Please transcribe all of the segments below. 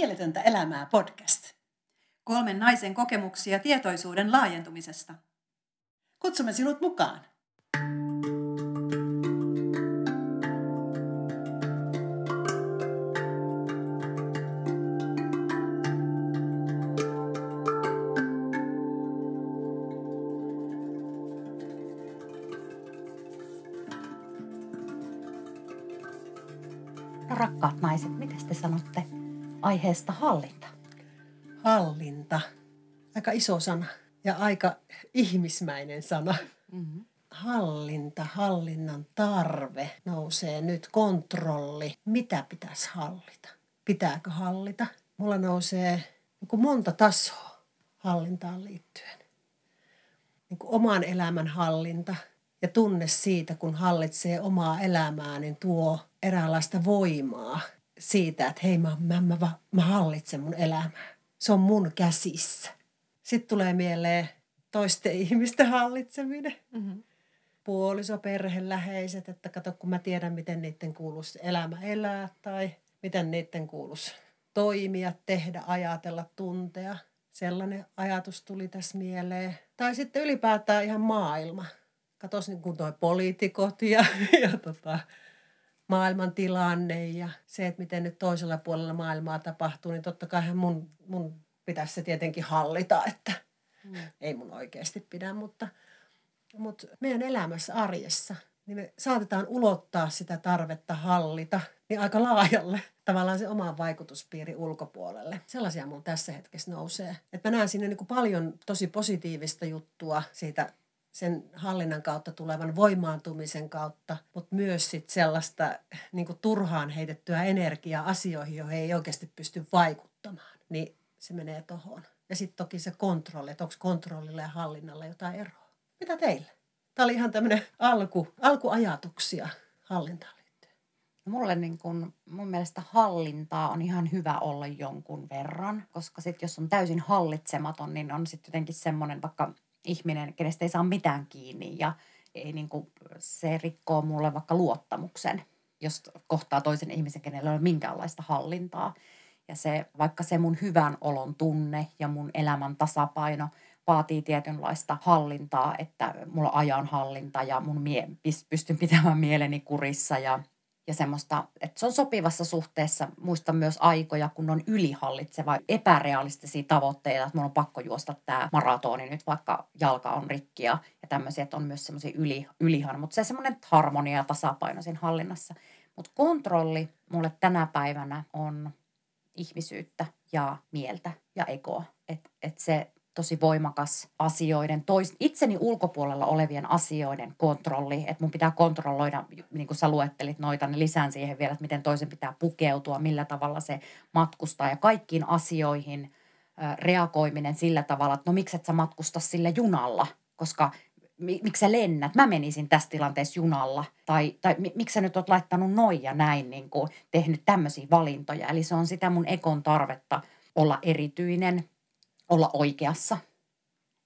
Mieletöntä elämää podcast. Kolmen naisen kokemuksia tietoisuuden laajentumisesta. Kutsumme sinut mukaan. Rakkaat naiset, mitä te sanotte aiheesta hallinta? Hallinta. Aika iso sana ja aika ihmismäinen sana. Mm-hmm. Hallinta, hallinnan tarve nousee nyt. Kontrolli. Mitä pitäisi hallita? Pitääkö hallita? Mulla nousee niin monta tasoa hallintaan liittyen. Niin kuin oman elämän hallinta ja tunne siitä, kun hallitsee omaa elämää, niin tuo eräänlaista voimaa siitä, että hei mä, mä, mä, mä hallitsen mun elämää. Se on mun käsissä. Sitten tulee mieleen toisten ihmisten hallitseminen. Mm-hmm. Puoliso, perhe, läheiset, että kato kun mä tiedän, miten niiden kuuluisi elämä elää tai miten niiden kuuluisi toimia, tehdä, ajatella, tuntea. Sellainen ajatus tuli tässä mieleen. Tai sitten ylipäätään ihan maailma. Katos niin kuin toi poliitikot ja, ja tota, maailman tilanne ja se, että miten nyt toisella puolella maailmaa tapahtuu, niin totta kai mun, mun pitäisi se tietenkin hallita, että mm. ei mun oikeasti pidä, mutta, mutta meidän elämässä arjessa niin me saatetaan ulottaa sitä tarvetta hallita niin aika laajalle tavallaan se oman vaikutuspiiri ulkopuolelle. Sellaisia mun tässä hetkessä nousee. Että mä näen sinne niin kuin paljon tosi positiivista juttua siitä sen hallinnan kautta tulevan voimaantumisen kautta, mutta myös sit sellaista niin turhaan heitettyä energiaa asioihin, joihin ei oikeasti pysty vaikuttamaan. Niin se menee tohon. Ja sitten toki se kontrolli, että onko kontrollilla ja hallinnalla jotain eroa. Mitä teille? Tämä oli ihan tämmöinen alku, alkuajatuksia hallintaan liittyen. Mulle niin kun, mun mielestä hallintaa on ihan hyvä olla jonkun verran, koska sitten jos on täysin hallitsematon, niin on sitten jotenkin semmoinen vaikka ihminen, kenestä ei saa mitään kiinni ja ei niin kuin, se rikkoo mulle vaikka luottamuksen, jos kohtaa toisen ihmisen, kenellä ei ole minkäänlaista hallintaa. Ja se, vaikka se mun hyvän olon tunne ja mun elämän tasapaino vaatii tietynlaista hallintaa, että mulla on ajan hallinta ja mun mie- pystyn pitämään mieleni kurissa ja ja semmoista, että se on sopivassa suhteessa. Muistan myös aikoja, kun on ylihallitseva, epärealistisia tavoitteita, että mun on pakko juosta tämä maratoni nyt, vaikka jalka on rikki ja, ja tämmöisiä, että on myös semmoisia yli, ylihan, mutta se semmoinen harmonia ja tasapaino siinä hallinnassa. Mutta kontrolli mulle tänä päivänä on ihmisyyttä ja mieltä ja egoa. Että et se tosi voimakas asioiden, tois, itseni ulkopuolella olevien asioiden kontrolli, että mun pitää kontrolloida, niin kuin sä luettelit noita, niin lisään siihen vielä, että miten toisen pitää pukeutua, millä tavalla se matkustaa ja kaikkiin asioihin reagoiminen sillä tavalla, että no miksi et sä matkusta sillä junalla, koska miksi sä lennät? Mä menisin tässä tilanteessa junalla. Tai, tai miksi sä nyt oot laittanut noin ja näin, niin kuin tehnyt tämmöisiä valintoja. Eli se on sitä mun ekon tarvetta olla erityinen, olla oikeassa,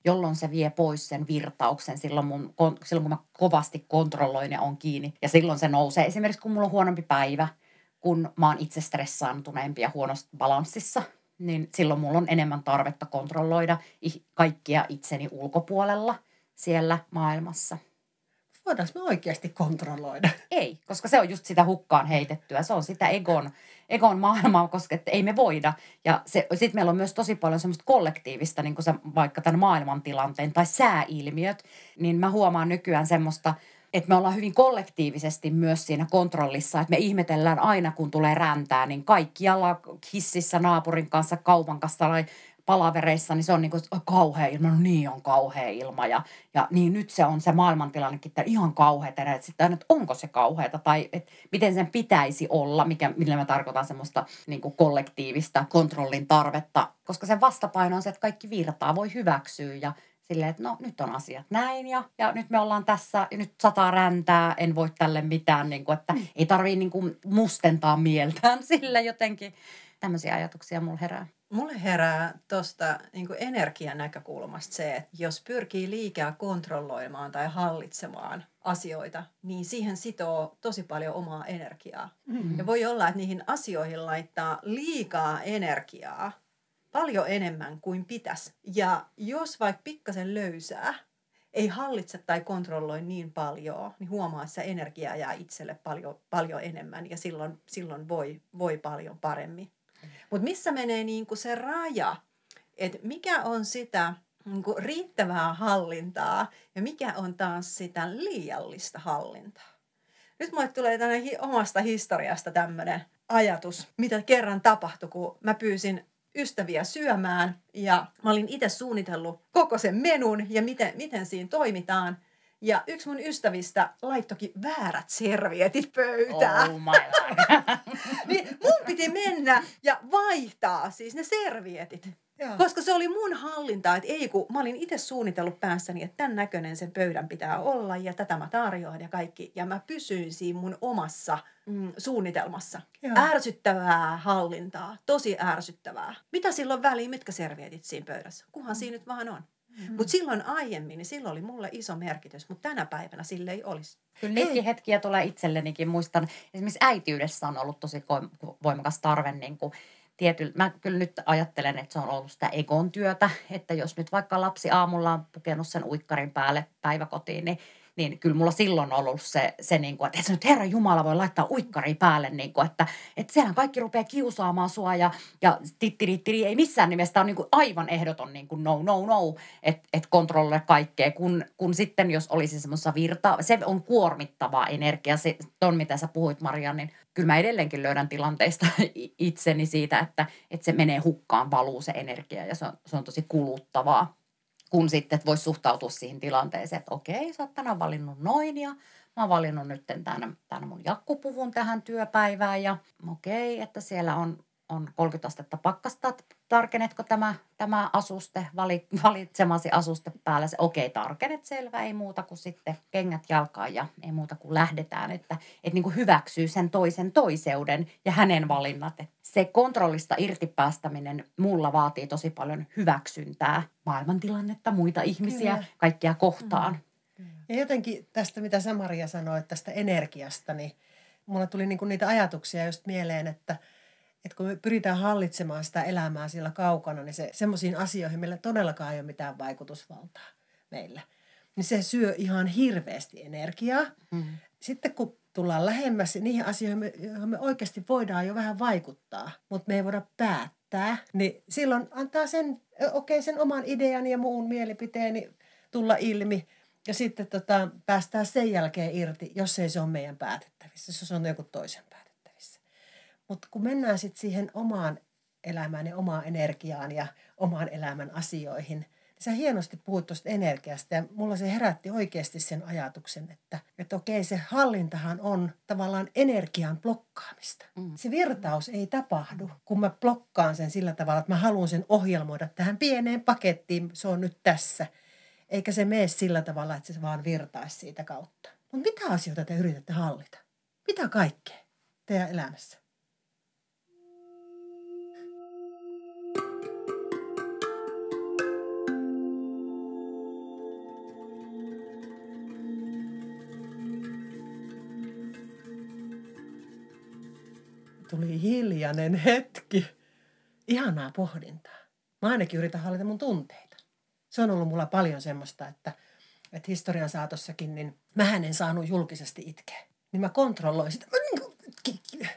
jolloin se vie pois sen virtauksen silloin, mun, silloin kun mä kovasti kontrolloin ja on kiinni. Ja silloin se nousee. Esimerkiksi kun mulla on huonompi päivä, kun mä oon itse stressaantuneempi ja huonosti balanssissa, niin silloin mulla on enemmän tarvetta kontrolloida kaikkia itseni ulkopuolella siellä maailmassa – voidaanko me oikeasti kontrolloida? Ei, koska se on just sitä hukkaan heitettyä. Se on sitä egon, egon maailmaa, koska että ei me voida. Ja sitten meillä on myös tosi paljon semmoista kollektiivista, niin kuin se, vaikka tämän maailmantilanteen tai sääilmiöt, niin mä huomaan nykyään semmoista, että me ollaan hyvin kollektiivisesti myös siinä kontrollissa, että me ihmetellään aina, kun tulee räntää, niin kaikkialla hississä naapurin kanssa, kaupan kanssa palavereissa, niin se on niin kuin kauhea ilma. No niin on kauhea ilma. Ja, ja niin nyt se on se maailmantilannekin, että ihan kauheata. Että sitten että onko se kauheata tai että miten sen pitäisi olla, mikä, millä mä tarkoitan semmoista niin kuin kollektiivista kontrollin tarvetta. Koska sen vastapaino on se, että kaikki virtaa, voi hyväksyä ja silleen, että no nyt on asiat näin ja, ja nyt me ollaan tässä ja nyt sataa räntää, en voi tälle mitään, niin kuin, että mm. ei tarvii niin kuin mustentaa mieltään sille jotenkin tämmöisiä ajatuksia mulla herää. Mulle herää tuosta niin energian näkökulmasta se, että jos pyrkii liikaa kontrolloimaan tai hallitsemaan asioita, niin siihen sitoo tosi paljon omaa energiaa. Mm-hmm. Ja voi olla, että niihin asioihin laittaa liikaa energiaa, paljon enemmän kuin pitäisi. Ja jos vaikka pikkasen löysää, ei hallitse tai kontrolloi niin paljon, niin huomaa, että se energia jää itselle paljon, paljon enemmän ja silloin, silloin voi, voi paljon paremmin. Mutta missä menee niin kuin se raja, että mikä on sitä niin kuin riittävää hallintaa ja mikä on taas sitä liiallista hallintaa. Nyt mulle tulee tänne omasta historiasta tämmöinen ajatus, mitä kerran tapahtui, kun mä pyysin ystäviä syömään ja mä olin itse suunnitellut koko sen menun ja miten, miten siinä toimitaan. Ja yksi mun ystävistä laittokin väärät servietit pöytään. Oh my God. niin mun piti mennä ja vaihtaa siis ne servietit. Joo. Koska se oli mun hallinta, että ei kun mä olin itse suunnitellut päässäni, että tämän näköinen sen pöydän pitää olla ja tätä mä tarjoan ja kaikki. Ja mä pysyin siinä mun omassa mm, suunnitelmassa. Joo. Ärsyttävää hallintaa, tosi ärsyttävää. Mitä silloin väliin, mitkä servietit siinä pöydässä? Kuhan mm. siinä nyt vaan on. Mm. Mutta silloin aiemmin, niin silloin oli mulle iso merkitys, mutta tänä päivänä sille ei olisi. Kyllä niitäkin hetkiä tulee itsellenikin. Muistan, esimerkiksi äitiydessä on ollut tosi voimakas tarve niin kuin tiety, mä kyllä nyt ajattelen, että se on ollut sitä egon työtä, että jos nyt vaikka lapsi aamulla on pukenut sen uikkarin päälle päiväkotiin, niin niin kyllä mulla silloin on ollut se, se niin kuin, että nyt Herra Jumala voi laittaa uikkari päälle, niin kuin, että, että siellä kaikki rupeaa kiusaamaan sua ja, ja tittirittiri ei missään nimessä. On niin kuin aivan ehdoton niin kuin no, no, no, että et kontrolloi kaikkea, kun, kun sitten jos olisi semmoista virta, se on kuormittavaa energiaa, se on mitä sä puhuit Maria, niin kyllä mä edelleenkin löydän tilanteista itseni siitä, että, että se menee hukkaan, valuu se energia ja se on, se on tosi kuluttavaa kun sitten voisi suhtautua siihen tilanteeseen, että okei, sä oot tänään valinnut noin ja mä oon valinnut nyt tämän, tämän mun jakkupuvun tähän työpäivään ja okei, että siellä on on 30 astetta pakkasta, tarkenetko tämä, tämä asuste, valitsemasi asuste päällä, se okei, okay, tarkenet, selvä, ei muuta kuin sitten kengät jalkaan ja ei muuta kuin lähdetään, että, että niin kuin hyväksyy sen toisen toiseuden ja hänen valinnat. Se kontrollista irtipäästäminen mulla vaatii tosi paljon hyväksyntää, maailmantilannetta, muita ihmisiä, Kyllä. kaikkia kohtaan. Mm. Ja jotenkin tästä, mitä Samaria sanoi, tästä energiasta, niin mulla tuli niinku niitä ajatuksia just mieleen, että – että kun me pyritään hallitsemaan sitä elämää siellä kaukana, niin se semmoisiin asioihin meillä todellakaan ei ole mitään vaikutusvaltaa meillä. Niin se syö ihan hirveästi energiaa. Mm. Sitten kun tullaan lähemmäs niihin asioihin, joihin me oikeasti voidaan jo vähän vaikuttaa, mutta me ei voida päättää, niin silloin antaa sen, okei, okay, sen oman idean ja muun mielipiteeni tulla ilmi. Ja sitten tota, päästään sen jälkeen irti, jos ei se ole meidän päätettävissä, jos se on joku toisen päätettävissä. Mutta kun mennään sitten siihen omaan elämään ja omaan energiaan ja omaan elämän asioihin, niin sä hienosti puhut tuosta energiasta ja mulla se herätti oikeasti sen ajatuksen, että, että okei se hallintahan on tavallaan energian blokkaamista. Mm. Se virtaus ei tapahdu, kun mä blokkaan sen sillä tavalla, että mä haluan sen ohjelmoida tähän pieneen pakettiin, se on nyt tässä. Eikä se mene sillä tavalla, että se vaan virtaisi siitä kautta. Mutta mitä asioita te yritätte hallita? Mitä kaikkea teidän elämässä? Tuli hiljainen hetki. Ihanaa pohdintaa. Mä ainakin yritän hallita mun tunteita. Se on ollut mulla paljon semmoista, että, että historian saatossakin, niin mä en saanut julkisesti itkeä. Niin mä kontrolloin sitä. Niin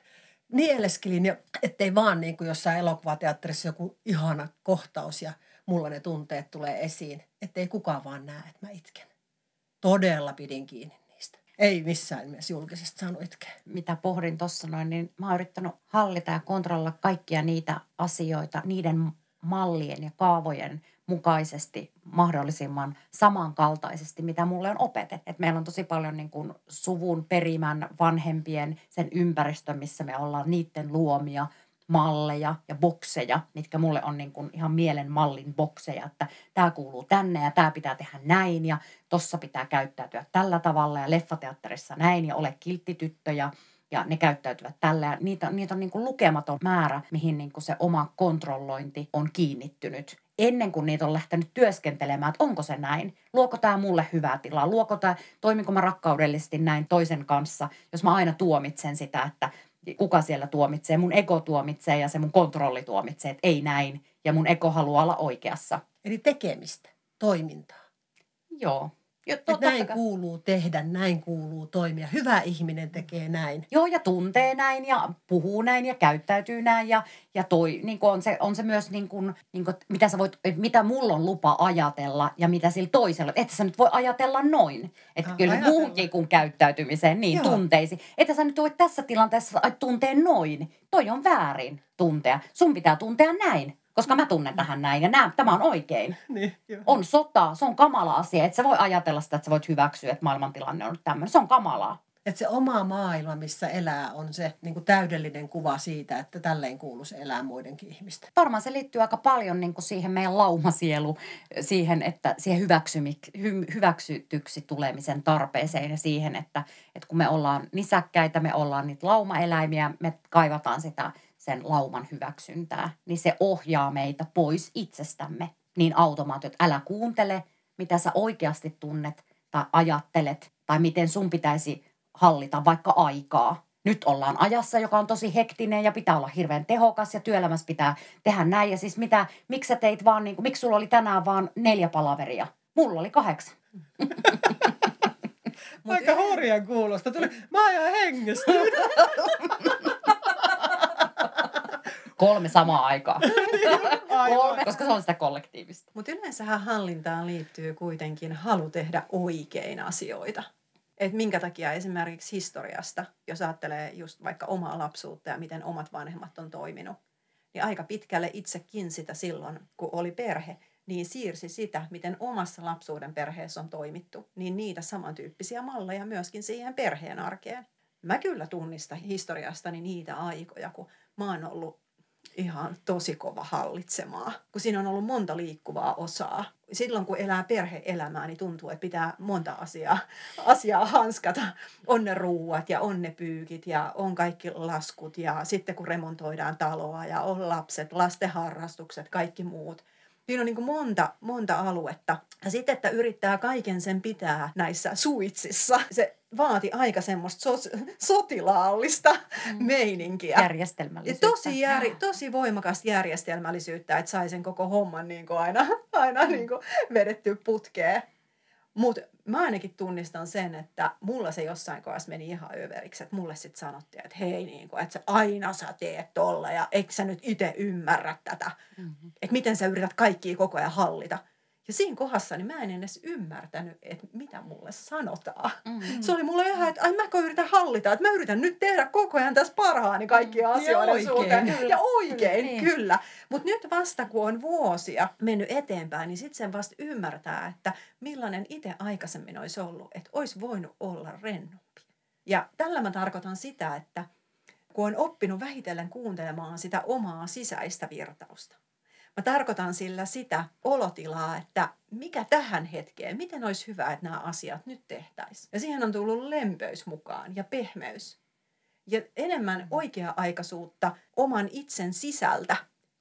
nieleskelin, ja ettei vaan niin kuin jossain elokuvateatterissa joku ihana kohtaus ja mulla ne tunteet tulee esiin. Ettei kukaan vaan näe, että mä itken. Todella pidin kiinni ei missään nimessä julkisesti saanut itkeä. Mitä pohdin tuossa noin, niin mä oon yrittänyt hallita ja kontrolla kaikkia niitä asioita, niiden mallien ja kaavojen mukaisesti mahdollisimman samankaltaisesti, mitä mulle on opetettu. Et meillä on tosi paljon niin kuin suvun perimän vanhempien sen ympäristön, missä me ollaan niiden luomia malleja ja bokseja, mitkä mulle on niin kuin ihan mielen mallin bokseja, että tämä kuuluu tänne ja tämä pitää tehdä näin ja tossa pitää käyttäytyä tällä tavalla ja leffateatterissa näin ja ole kilttityttö ja, ja ne käyttäytyvät tällä. Ja niitä, niitä on niin kuin lukematon määrä, mihin niin kuin se oma kontrollointi on kiinnittynyt ennen kuin niitä on lähtenyt työskentelemään, että onko se näin, luoko tämä mulle hyvää tilaa, luoko tämä, toimiko mä rakkaudellisesti näin toisen kanssa, jos mä aina tuomitsen sitä, että kuka siellä tuomitsee, mun ego tuomitsee ja se mun kontrolli tuomitsee, että ei näin, ja mun ego haluaa olla oikeassa. Eli tekemistä, toimintaa. Joo. Jo, että näin kuuluu tehdä, näin kuuluu toimia. Hyvä ihminen tekee näin. Joo, ja tuntee näin ja puhuu näin ja käyttäytyy näin. Ja, ja toi, niin on, se, on se myös, niin kuin, niin kuin, mitä, sä voit, mitä mulla on lupa ajatella ja mitä sillä toisella. Että sä nyt voi ajatella noin. Että kyllä ajatella. muuhunkin kuin käyttäytymiseen, niin Joo. tunteisi. Että sä nyt voi tässä tilanteessa tuntea noin. Toi on väärin tuntea. Sun pitää tuntea näin koska mä tunnen tähän näin ja näen, tämä on oikein. Niin, on sota, se on kamala asia. Että sä voi ajatella sitä, että sä voit hyväksyä, että maailmantilanne on tämmöinen. Se on kamalaa. Että se oma maailma, missä elää, on se niin kuin täydellinen kuva siitä, että tälleen kuuluisi elää muidenkin ihmisten. Varmaan se liittyy aika paljon niin kuin siihen meidän laumasielu, siihen, että siihen hy, hyväksytyksi tulemisen tarpeeseen ja siihen, että, että kun me ollaan nisäkkäitä, me ollaan niitä laumaeläimiä, me kaivataan sitä – sen lauman hyväksyntää, niin se ohjaa meitä pois itsestämme niin automaattisesti. Älä kuuntele, mitä sä oikeasti tunnet tai ajattelet tai miten sun pitäisi hallita vaikka aikaa. Nyt ollaan ajassa, joka on tosi hektinen ja pitää olla hirveän tehokas ja työelämässä pitää tehdä näin. Ja siis mitä, miksi sä teit vaan, niin kuin, miksi sulla oli tänään vaan neljä palaveria? Mulla oli kahdeksan. Aika hurjan kuulosta. Tuli, mä ajan hengestä. Kolme samaa aikaa. Kolme, koska se on sitä kollektiivista. Mutta yleensähän hallintaan liittyy kuitenkin halu tehdä oikein asioita. Et minkä takia esimerkiksi historiasta, jos ajattelee just vaikka omaa lapsuutta ja miten omat vanhemmat on toiminut, niin aika pitkälle itsekin sitä silloin, kun oli perhe, niin siirsi sitä, miten omassa lapsuuden perheessä on toimittu, niin niitä samantyyppisiä malleja myöskin siihen perheen arkeen. Mä kyllä tunnistan historiastani niitä aikoja, kun mä oon ollut ihan tosi kova hallitsemaa, kun siinä on ollut monta liikkuvaa osaa. Silloin kun elää perheelämää, niin tuntuu, että pitää monta asiaa, asiaa hanskata. On ne ruuat ja on ne pyykit ja on kaikki laskut ja sitten kun remontoidaan taloa ja on lapset, lasten harrastukset, kaikki muut – Siinä on niin monta, monta aluetta. Ja sitten, että yrittää kaiken sen pitää näissä suitsissa. Se vaati aika semmoista so, sotilaallista mm. meininkiä. Järjestelmällisyyttä. Ja tosi, jär, tosi voimakasta järjestelmällisyyttä, että sai sen koko homman niin kuin aina, aina mm. niin kuin vedetty putkeen. Mutta mä ainakin tunnistan sen, että mulla se jossain kohdassa meni ihan överiksi, että mulle sitten sanottiin, että hei, niin kuin, että sä aina sä teet tolla ja eikö sä nyt itse ymmärrä tätä, mm-hmm. että miten sä yrität kaikkia koko ajan hallita. Ja siinä kohdassa niin mä en edes ymmärtänyt, että mitä mulle sanotaan. Mm-hmm. Se oli mulle ihan, että ai mäkö yritän hallita, että mä yritän nyt tehdä koko ajan tässä parhaani kaikkia mm-hmm. asioiden ja suhteen. Kyllä. Ja oikein, niin. kyllä. Mutta nyt vasta kun on vuosia mennyt eteenpäin, niin sitten sen vasta ymmärtää, että millainen itse aikaisemmin olisi ollut, että olisi voinut olla rennompi. Ja tällä mä tarkoitan sitä, että kun on oppinut vähitellen kuuntelemaan sitä omaa sisäistä virtausta Mä tarkoitan sillä sitä olotilaa, että mikä tähän hetkeen, miten olisi hyvä, että nämä asiat nyt tehtäisiin. Ja siihen on tullut lempöys mukaan ja pehmeys. Ja enemmän oikea-aikaisuutta oman itsen sisältä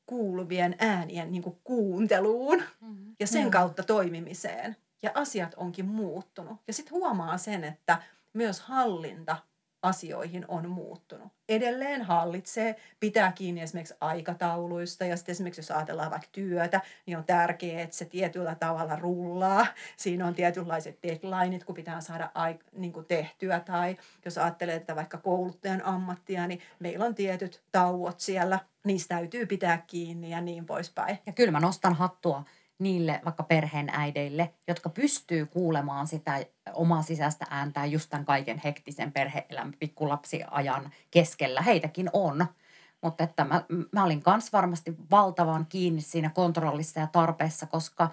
kuuluvien äänien niin kuin kuunteluun mm-hmm. ja sen kautta toimimiseen. Ja asiat onkin muuttunut. Ja sitten huomaa sen, että myös hallinta asioihin on muuttunut. Edelleen hallitsee, pitää kiinni esimerkiksi aikatauluista ja sitten esimerkiksi jos ajatellaan vaikka työtä, niin on tärkeää, että se tietyllä tavalla rullaa. Siinä on tietynlaiset deadlineit, kun pitää saada niin kuin tehtyä tai jos ajattelee, että vaikka kouluttajan ammattia, niin meillä on tietyt tauot siellä, niistä täytyy pitää kiinni ja niin poispäin. Ja kyllä mä nostan hattua niille vaikka perheen äideille, jotka pystyy kuulemaan sitä omaa sisäistä ääntää just tämän kaiken hektisen perhe-elämän pikkulapsiajan keskellä. Heitäkin on. Mutta että mä, mä olin myös varmasti valtavan kiinni siinä kontrollissa ja tarpeessa, koska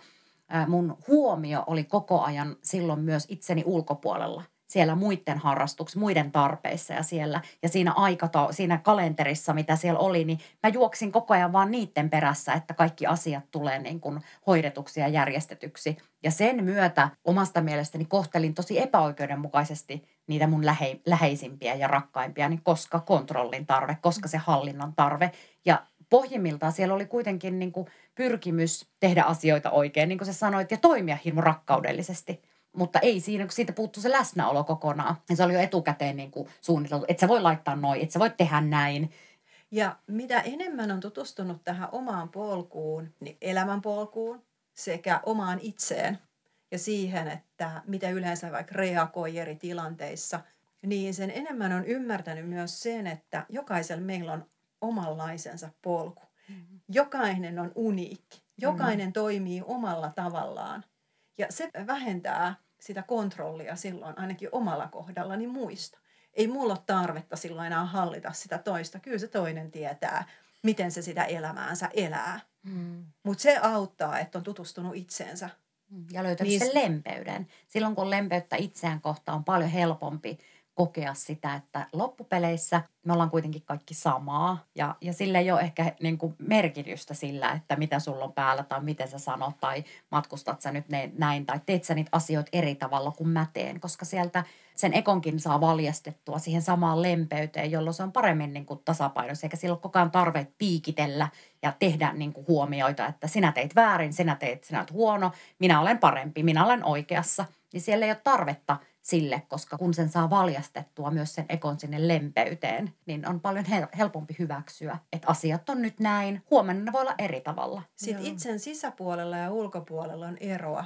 mun huomio oli koko ajan silloin myös itseni ulkopuolella siellä muiden harrastuksissa, muiden tarpeissa ja siellä. Ja siinä aikata, siinä kalenterissa, mitä siellä oli, niin mä juoksin koko ajan vaan niiden perässä, että kaikki asiat tulee niin kuin hoidetuksi ja järjestetyksi. Ja sen myötä omasta mielestäni kohtelin tosi epäoikeudenmukaisesti niitä mun lähe, läheisimpiä ja rakkaimpia, niin koska kontrollin tarve, koska se hallinnan tarve. Ja pohjimmiltaan siellä oli kuitenkin niin kuin pyrkimys tehdä asioita oikein, niin kuin sä sanoit, ja toimia hirmu rakkaudellisesti. Mutta ei siinä, kun siitä puuttuu se läsnäolo kokonaan. Ja se oli jo etukäteen niin kuin suunniteltu, että sä voi laittaa noin, että sä voit tehdä näin. Ja mitä enemmän on tutustunut tähän omaan polkuun, niin elämän polkuun sekä omaan itseen ja siihen, että mitä yleensä vaikka reagoi eri tilanteissa, niin sen enemmän on ymmärtänyt myös sen, että jokaisella meillä on omanlaisensa polku. Mm-hmm. Jokainen on uniikki. Jokainen mm-hmm. toimii omalla tavallaan. Ja se vähentää sitä kontrollia silloin ainakin omalla kohdallani muista. Ei mulla ole tarvetta silloin enää hallita sitä toista. Kyllä se toinen tietää, miten se sitä elämäänsä elää. Mm. Mutta se auttaa, että on tutustunut itseensä. Mm. Ja löytänyt niin, sen lempeyden. Silloin kun lempeyttä itseään kohtaan on paljon helpompi kokea sitä, että loppupeleissä me ollaan kuitenkin kaikki samaa. Ja, ja sillä ei ole ehkä niin kuin merkitystä sillä, että mitä sulla on päällä tai miten sä sanot tai matkustat sä nyt ne, näin tai teet sä niitä asioita eri tavalla kuin mä teen. Koska sieltä sen ekonkin saa valjastettua siihen samaan lempeyteen, jolloin se on paremmin niin kuin tasapainossa. Eikä sillä ole koko ajan tarve piikitellä ja tehdä niin kuin huomioita, että sinä teit väärin, sinä teit, sinä olet huono, minä olen parempi, minä olen oikeassa. Niin siellä ei ole tarvetta – sille, koska kun sen saa valjastettua myös sen ekon sinne lempeyteen, niin on paljon helpompi hyväksyä, että asiat on nyt näin, huomenna ne voi olla eri tavalla. Sitten itsen sisäpuolella ja ulkopuolella on eroa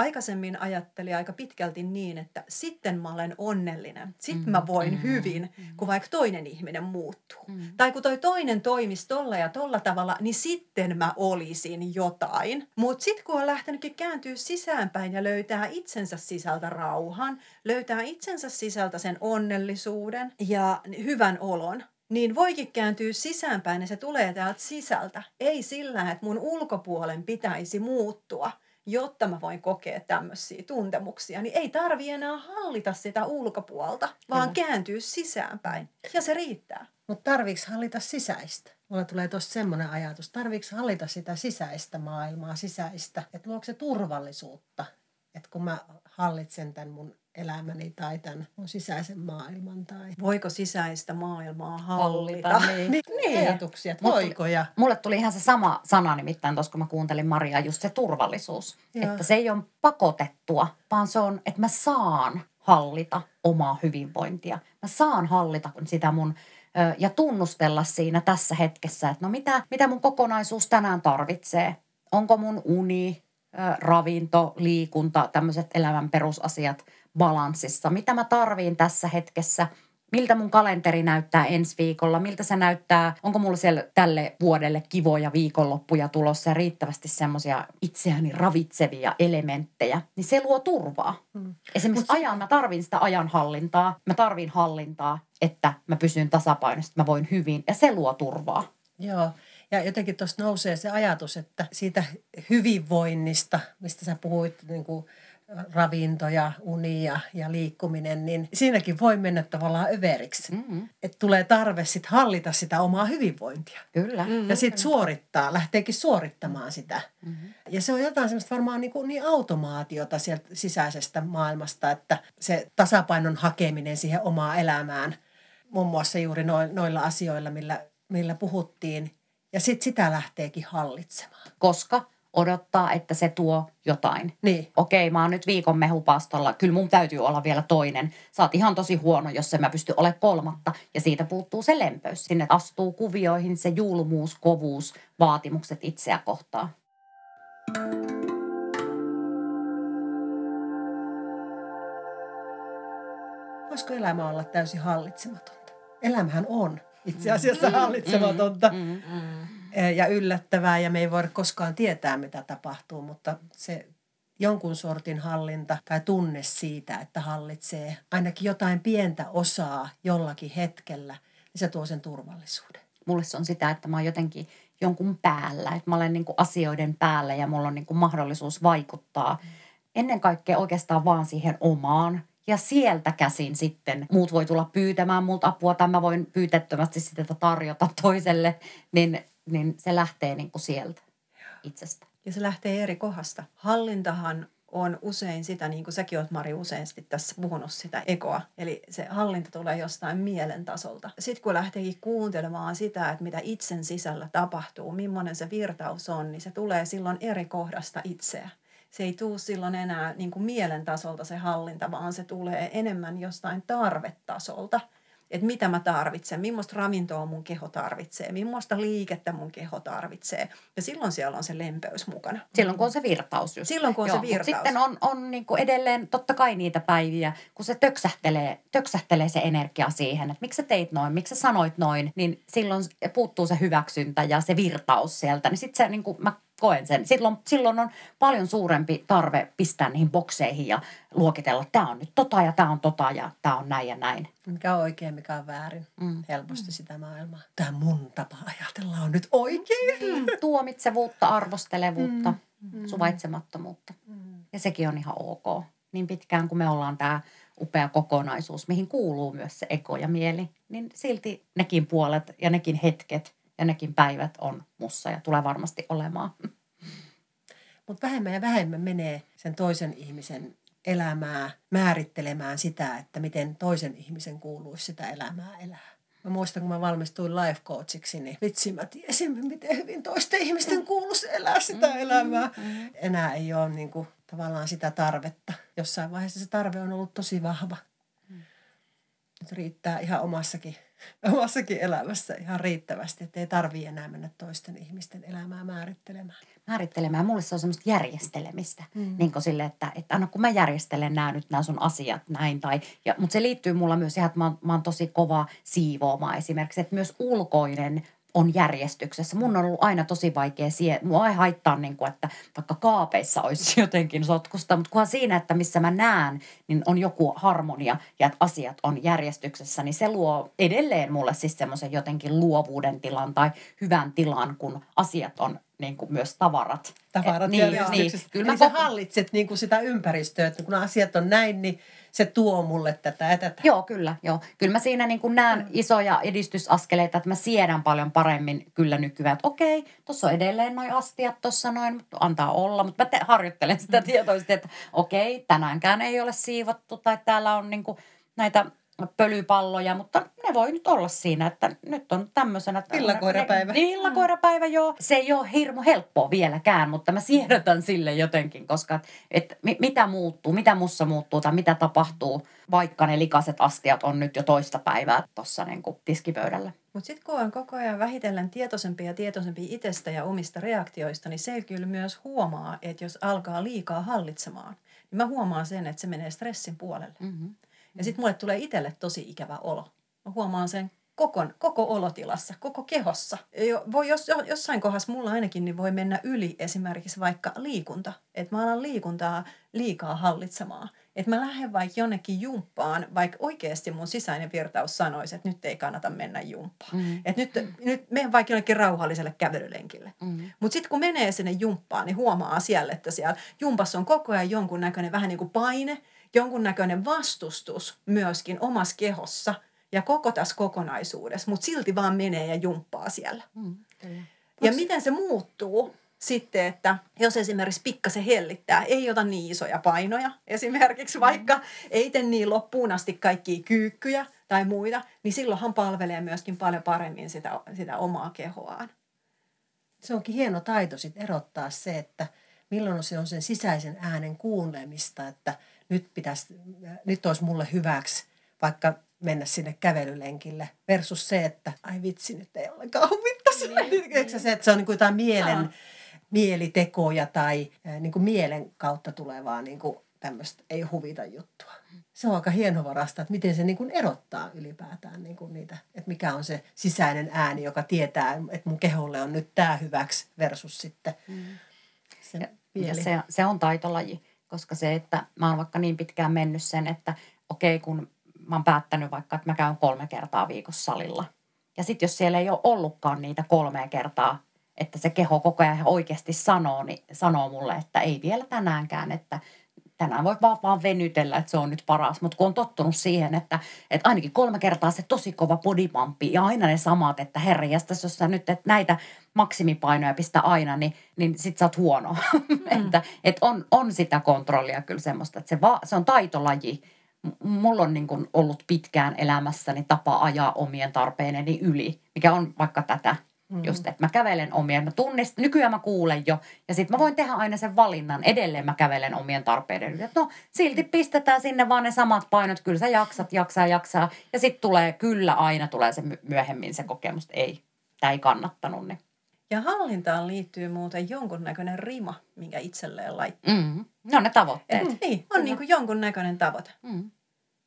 aikaisemmin ajattelin aika pitkälti niin, että sitten mä olen onnellinen, sitten mm, mä voin mm, hyvin, mm. kun vaikka toinen ihminen muuttuu. Mm. Tai kun toi toinen toimisi tolla ja tolla tavalla, niin sitten mä olisin jotain. Mutta sitten kun on lähtenytkin kääntyä sisäänpäin ja löytää itsensä sisältä rauhan, löytää itsensä sisältä sen onnellisuuden ja hyvän olon, niin voikin kääntyä sisäänpäin ja se tulee täältä sisältä. Ei sillä, että mun ulkopuolen pitäisi muuttua – jotta mä voin kokea tämmöisiä tuntemuksia, niin ei tarvi enää hallita sitä ulkopuolta, vaan mm. kääntyä sisäänpäin. Ja se riittää. Mutta tarviiko hallita sisäistä? Mulla tulee tuosta semmoinen ajatus. Tarviiko hallita sitä sisäistä maailmaa, sisäistä? Että luoko se turvallisuutta? Että kun mä hallitsen tämän mun elämäni tai tämän mun sisäisen maailman. Tai... Voiko sisäistä maailmaa hallita? hallita niin. niin, niin. Ajatuksia, että voiko. Ja... Mulle tuli ihan se sama sana nimittäin tuossa, kun mä kuuntelin Mariaa, just se turvallisuus. Joo. Että se ei ole pakotettua, vaan se on, että mä saan hallita omaa hyvinvointia. Mä saan hallita sitä mun ja tunnustella siinä tässä hetkessä, että no mitä, mitä mun kokonaisuus tänään tarvitsee. Onko mun uni, ravinto, liikunta, tämmöiset elämän perusasiat – balanssissa. Mitä mä tarviin tässä hetkessä? Miltä mun kalenteri näyttää ensi viikolla? Miltä se näyttää? Onko mulla siellä tälle vuodelle kivoja viikonloppuja tulossa ja riittävästi semmoisia itseäni ravitsevia elementtejä? Niin se luo turvaa. Hmm. Esimerkiksi Mut ajan, mä tarvin sitä ajanhallintaa. Mä tarvin hallintaa, että mä pysyn tasapainossa, että mä voin hyvin. Ja se luo turvaa. Joo. Ja jotenkin tuosta nousee se ajatus, että siitä hyvinvoinnista, mistä sä puhuit niin kuin – ravinto ja uni ja, ja liikkuminen, niin siinäkin voi mennä tavallaan överiksi. Mm-hmm. Että tulee tarve sit hallita sitä omaa hyvinvointia. Kyllä. Mm-hmm. Ja sitten suorittaa, lähteekin suorittamaan sitä. Mm-hmm. Ja se on jotain semmoista varmaan niin, kuin niin automaatiota sieltä sisäisestä maailmasta, että se tasapainon hakeminen siihen omaan elämään, muun muassa juuri noilla asioilla, millä, millä puhuttiin, ja sitten sitä lähteekin hallitsemaan. Koska odottaa, että se tuo jotain. Niin. Okei, mä oon nyt viikon mehupastolla, kyllä mun täytyy olla vielä toinen. Sä oot ihan tosi huono, jos en mä pysty olemaan kolmatta. Ja siitä puuttuu se lempöys. Sinne astuu kuvioihin se julmuus, kovuus, vaatimukset itseä kohtaan. Voisiko elämä olla täysin hallitsematonta? Elämähän on itse asiassa mm. hallitsematonta. Mm, mm, mm ja yllättävää ja me ei voida koskaan tietää, mitä tapahtuu, mutta se jonkun sortin hallinta tai tunne siitä, että hallitsee ainakin jotain pientä osaa jollakin hetkellä, niin se tuo sen turvallisuuden. Mulle se on sitä, että mä oon jotenkin jonkun päällä, että mä olen niin asioiden päällä ja mulla on niin mahdollisuus vaikuttaa. Ennen kaikkea oikeastaan vaan siihen omaan ja sieltä käsin sitten muut voi tulla pyytämään multa apua tai mä voin pyytettömästi sitä tarjota toiselle, niin, niin se lähtee niin kuin sieltä itsestä. Ja se lähtee eri kohdasta. Hallintahan on usein sitä, niin kuin säkin oot Mari useasti tässä puhunut sitä ekoa. Eli se hallinta tulee jostain mielen tasolta. Sitten kun lähtee kuuntelemaan sitä, että mitä itsen sisällä tapahtuu, millainen se virtaus on, niin se tulee silloin eri kohdasta itseä se ei tule silloin enää niin kuin mielen tasolta se hallinta, vaan se tulee enemmän jostain tarvetasolta. Että mitä mä tarvitsen, millaista ravintoa mun keho tarvitsee, millaista liikettä mun keho tarvitsee. Ja silloin siellä on se lempeys mukana. Silloin kun on se virtaus just. Silloin kun on Joo, se virtaus. Sitten on, on niin kuin edelleen totta kai niitä päiviä, kun se töksähtelee, töksähtelee se energia siihen, että miksi sä teit noin, miksi sä sanoit noin, niin silloin puuttuu se hyväksyntä ja se virtaus sieltä. Niin sitten se niin kuin, mä koen sen. Silloin, silloin on paljon suurempi tarve pistää niihin bokseihin ja luokitella, tämä on nyt tota ja tämä on tota ja tämä on näin ja näin. Mikä on oikein, mikä on väärin. Mm. Helposti mm. sitä maailmaa. Tämä mun tapa ajatella on nyt oikein. Mm. Tuomitsevuutta, arvostelevuutta, mm. suvaitsemattomuutta. Mm. Ja sekin on ihan ok. Niin pitkään kuin me ollaan tämä upea kokonaisuus, mihin kuuluu myös se eko ja mieli, niin silti nekin puolet ja nekin hetket ja nekin päivät on mussa ja tulee varmasti olemaan. Mutta vähemmän ja vähemmän menee sen toisen ihmisen elämää määrittelemään sitä, että miten toisen ihmisen kuuluisi sitä elämää elää. Mä muistan, kun mä valmistuin life coachiksi, niin vitsi mä tiesin, miten hyvin toisten ihmisten kuuluisi elää sitä mm-hmm. elämää. Enää ei ole niin kuin, tavallaan sitä tarvetta. Jossain vaiheessa se tarve on ollut tosi vahva. Mm. Nyt riittää ihan omassakin omassakin elämässä ihan riittävästi, että ei tarvitse enää mennä toisten ihmisten elämää määrittelemään. Määrittelemään. Mulle se on semmoista järjestelemistä. Mm. Niin kuin sille, että, että anna kun mä järjestelen nämä nyt nämä sun asiat näin. Tai, ja, mutta se liittyy mulla myös ihan, että mä oon, mä oon tosi kova siivoamaan esimerkiksi. Että myös ulkoinen on järjestyksessä. Mun on ollut aina tosi vaikea siihen. Mua ei haittaa, niin kuin, että vaikka kaapeissa olisi jotenkin sotkusta, mutta kunhan siinä, että missä mä näen, niin on joku harmonia ja että asiat on järjestyksessä, niin se luo edelleen mulle siis semmoisen jotenkin luovuuden tilan tai hyvän tilan, kun asiat on niin kuin myös tavarat. Tavarat niin, Niin, kyllä Eli sä hallitset niin kuin sitä ympäristöä, että kun asiat on näin, niin se tuo mulle tätä ja tätä. Joo, kyllä. Joo. Kyllä mä siinä niin kuin näen mm. isoja edistysaskeleita, että mä siedän paljon paremmin kyllä nykyään, että okei, tuossa on edelleen noin astiat tuossa noin, mutta antaa olla. Mutta mä te, harjoittelen sitä mm. tietoisesti, että okei, tänäänkään ei ole siivottu tai täällä on niin kuin näitä pölypalloja, mutta ne voi nyt olla siinä, että nyt on tämmöisenä. Illakoirapäivä. Illakoirapäivä, joo. Se ei ole hirmu helppoa vieläkään, mutta mä siedätän sille jotenkin, koska et, et, mitä muuttuu, mitä mussa muuttuu tai mitä tapahtuu, vaikka ne likaset astiat on nyt jo toista päivää tuossa niin tiskipöydällä. Mutta sitten kun on koko ajan vähitellen tietoisempi ja tietoisempi itsestä ja omista reaktioista, niin se kyllä myös huomaa, että jos alkaa liikaa hallitsemaan, niin mä huomaan sen, että se menee stressin puolelle. Mm-hmm. Ja sitten mulle tulee itselle tosi ikävä olo. Mä huomaan sen koko, koko olotilassa, koko kehossa. Jo, voi, jos, jossain kohdassa mulla ainakin niin voi mennä yli esimerkiksi vaikka liikunta. Että mä alan liikuntaa liikaa hallitsemaan. Että mä lähden vaikka jonnekin jumppaan, vaikka oikeasti mun sisäinen virtaus sanoisi, että nyt ei kannata mennä jumppaan. Mm. Että nyt, mm. nyt menen vaikka jonnekin rauhalliselle kävelylenkille. Mm. Mutta sitten kun menee sinne jumppaan, niin huomaa siellä, että siellä jumpassa on koko ajan jonkun näköinen vähän niin kuin paine – jonkunnäköinen vastustus myöskin omassa kehossa ja koko tässä kokonaisuudessa, mutta silti vaan menee ja jumppaa siellä. Mm, Ja miten se muuttuu sitten, että jos esimerkiksi pikkasen hellittää, ei ota niin isoja painoja esimerkiksi, mm. vaikka ei tee niin loppuun asti kaikkia kyykkyjä tai muita, niin silloinhan palvelee myöskin paljon paremmin sitä, sitä omaa kehoaan. Se onkin hieno taito sit erottaa se, että milloin se on sen sisäisen äänen kuulemista, että – nyt, pitäisi, nyt olisi mulle hyväksi vaikka mennä sinne kävelylenkille versus se, että ai vitsi, nyt ei ollenkaan huvittaisi. Niin, niin. se, että se on niin kuin jotain mielen, Aa. mielitekoja tai niin kuin mielen kautta tulevaa niin kuin tämmöistä ei huvita juttua. Se on aika hienovarasta, että miten se niin kuin erottaa ylipäätään niin kuin niitä, että mikä on se sisäinen ääni, joka tietää, että mun keholle on nyt tämä hyväksi versus sitten mm. se mieli. Se, se on taitolaji koska se, että mä oon vaikka niin pitkään mennyt sen, että okei kun mä oon päättänyt vaikka, että mä käyn kolme kertaa viikossa salilla. Ja sitten jos siellä ei ole ollutkaan niitä kolmea kertaa, että se keho koko ajan oikeasti sanoo, niin sanoo mulle, että ei vielä tänäänkään, että tänään voi vaan, vaan venytellä, että se on nyt paras. Mutta kun on tottunut siihen, että, että ainakin kolme kertaa se tosi kova bodipampi ja aina ne samat, että herra, jos sä nyt et näitä maksimipainoja pistä aina, niin, niin sit sä oot huono. Mm. että et on, on sitä kontrollia kyllä semmoista, että se, va, se on taitolaji. Mulla on niin kuin ollut pitkään elämässäni tapa ajaa omien tarpeeneni yli, mikä on vaikka tätä Mm. Just, että mä kävelen omien, mä tunnistan, nykyään mä kuulen jo, ja sitten mä voin tehdä aina sen valinnan, edelleen mä kävelen omien tarpeiden yli. no, silti pistetään sinne vaan ne samat painot, kyllä sä jaksat, jaksaa, jaksaa, ja sitten tulee, kyllä aina tulee se myöhemmin se kokemus, että ei, tämä ei kannattanut. Niin. Ja hallintaan liittyy muuten jonkunnäköinen rima, minkä itselleen laittaa. Mm. No ne tavoitteet. Et, niin, on niin kuin jonkunnäköinen tavoite. Mm.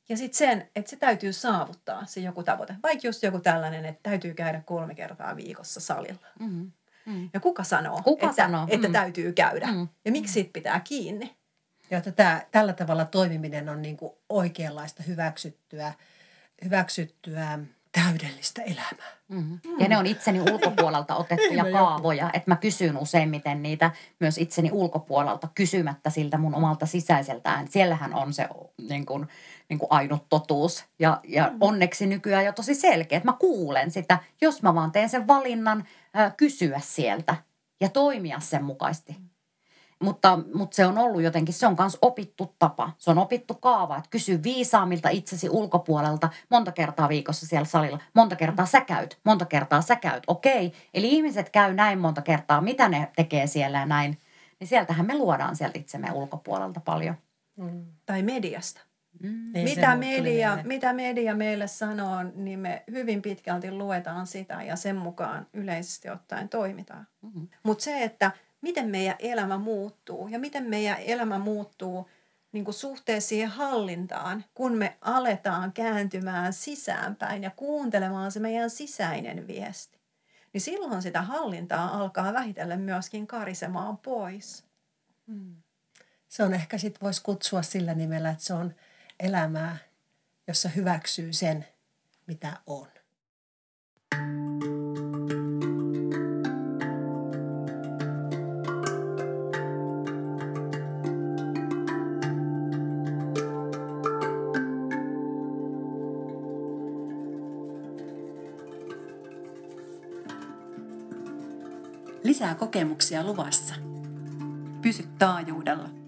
Ja sitten sen, että se täytyy saavuttaa se joku tavoite. Vaikka just joku tällainen, että täytyy käydä kolme kertaa viikossa salilla. Mm. Mm. Ja kuka sanoo, kuka että, sanoo? että mm. täytyy käydä? Mm. Ja miksi siitä pitää kiinni? Ja että tämä, tällä tavalla toimiminen on niin kuin oikeanlaista hyväksyttyä, hyväksyttyä täydellistä elämää. Mm-hmm. Ja ne on itseni ulkopuolelta otettuja kaavoja, että mä kysyn useimmiten niitä myös itseni ulkopuolelta kysymättä siltä mun omalta sisäiseltään. Siellähän on se niin kuin, niin kuin ainut totuus ja, ja mm. onneksi nykyään jo tosi selkeä, että mä kuulen sitä, jos mä vaan teen sen valinnan äh, kysyä sieltä ja toimia sen mukaisesti. Mutta, mutta se on ollut jotenkin, se on myös opittu tapa. Se on opittu kaava, että kysy viisaamilta itsesi ulkopuolelta monta kertaa viikossa siellä salilla. Monta kertaa sä käyt, monta kertaa sä käyt. Okei, eli ihmiset käy näin monta kertaa, mitä ne tekee siellä ja näin. Niin sieltähän me luodaan sieltä itsemme ulkopuolelta paljon. Mm. Tai mediasta. Mm. Mitä, media, mitä media meille sanoo, niin me hyvin pitkälti luetaan sitä ja sen mukaan yleisesti ottaen toimitaan. Mm-hmm. Mutta se, että miten meidän elämä muuttuu ja miten meidän elämä muuttuu niin kuin suhteessa siihen hallintaan, kun me aletaan kääntymään sisäänpäin ja kuuntelemaan se meidän sisäinen viesti. Niin silloin sitä hallintaa alkaa vähitellen myöskin karisemaan pois. Hmm. Se on ehkä sitten voisi kutsua sillä nimellä, että se on elämää, jossa hyväksyy sen, mitä on. Lisää kokemuksia luvassa. Pysy taajuudella.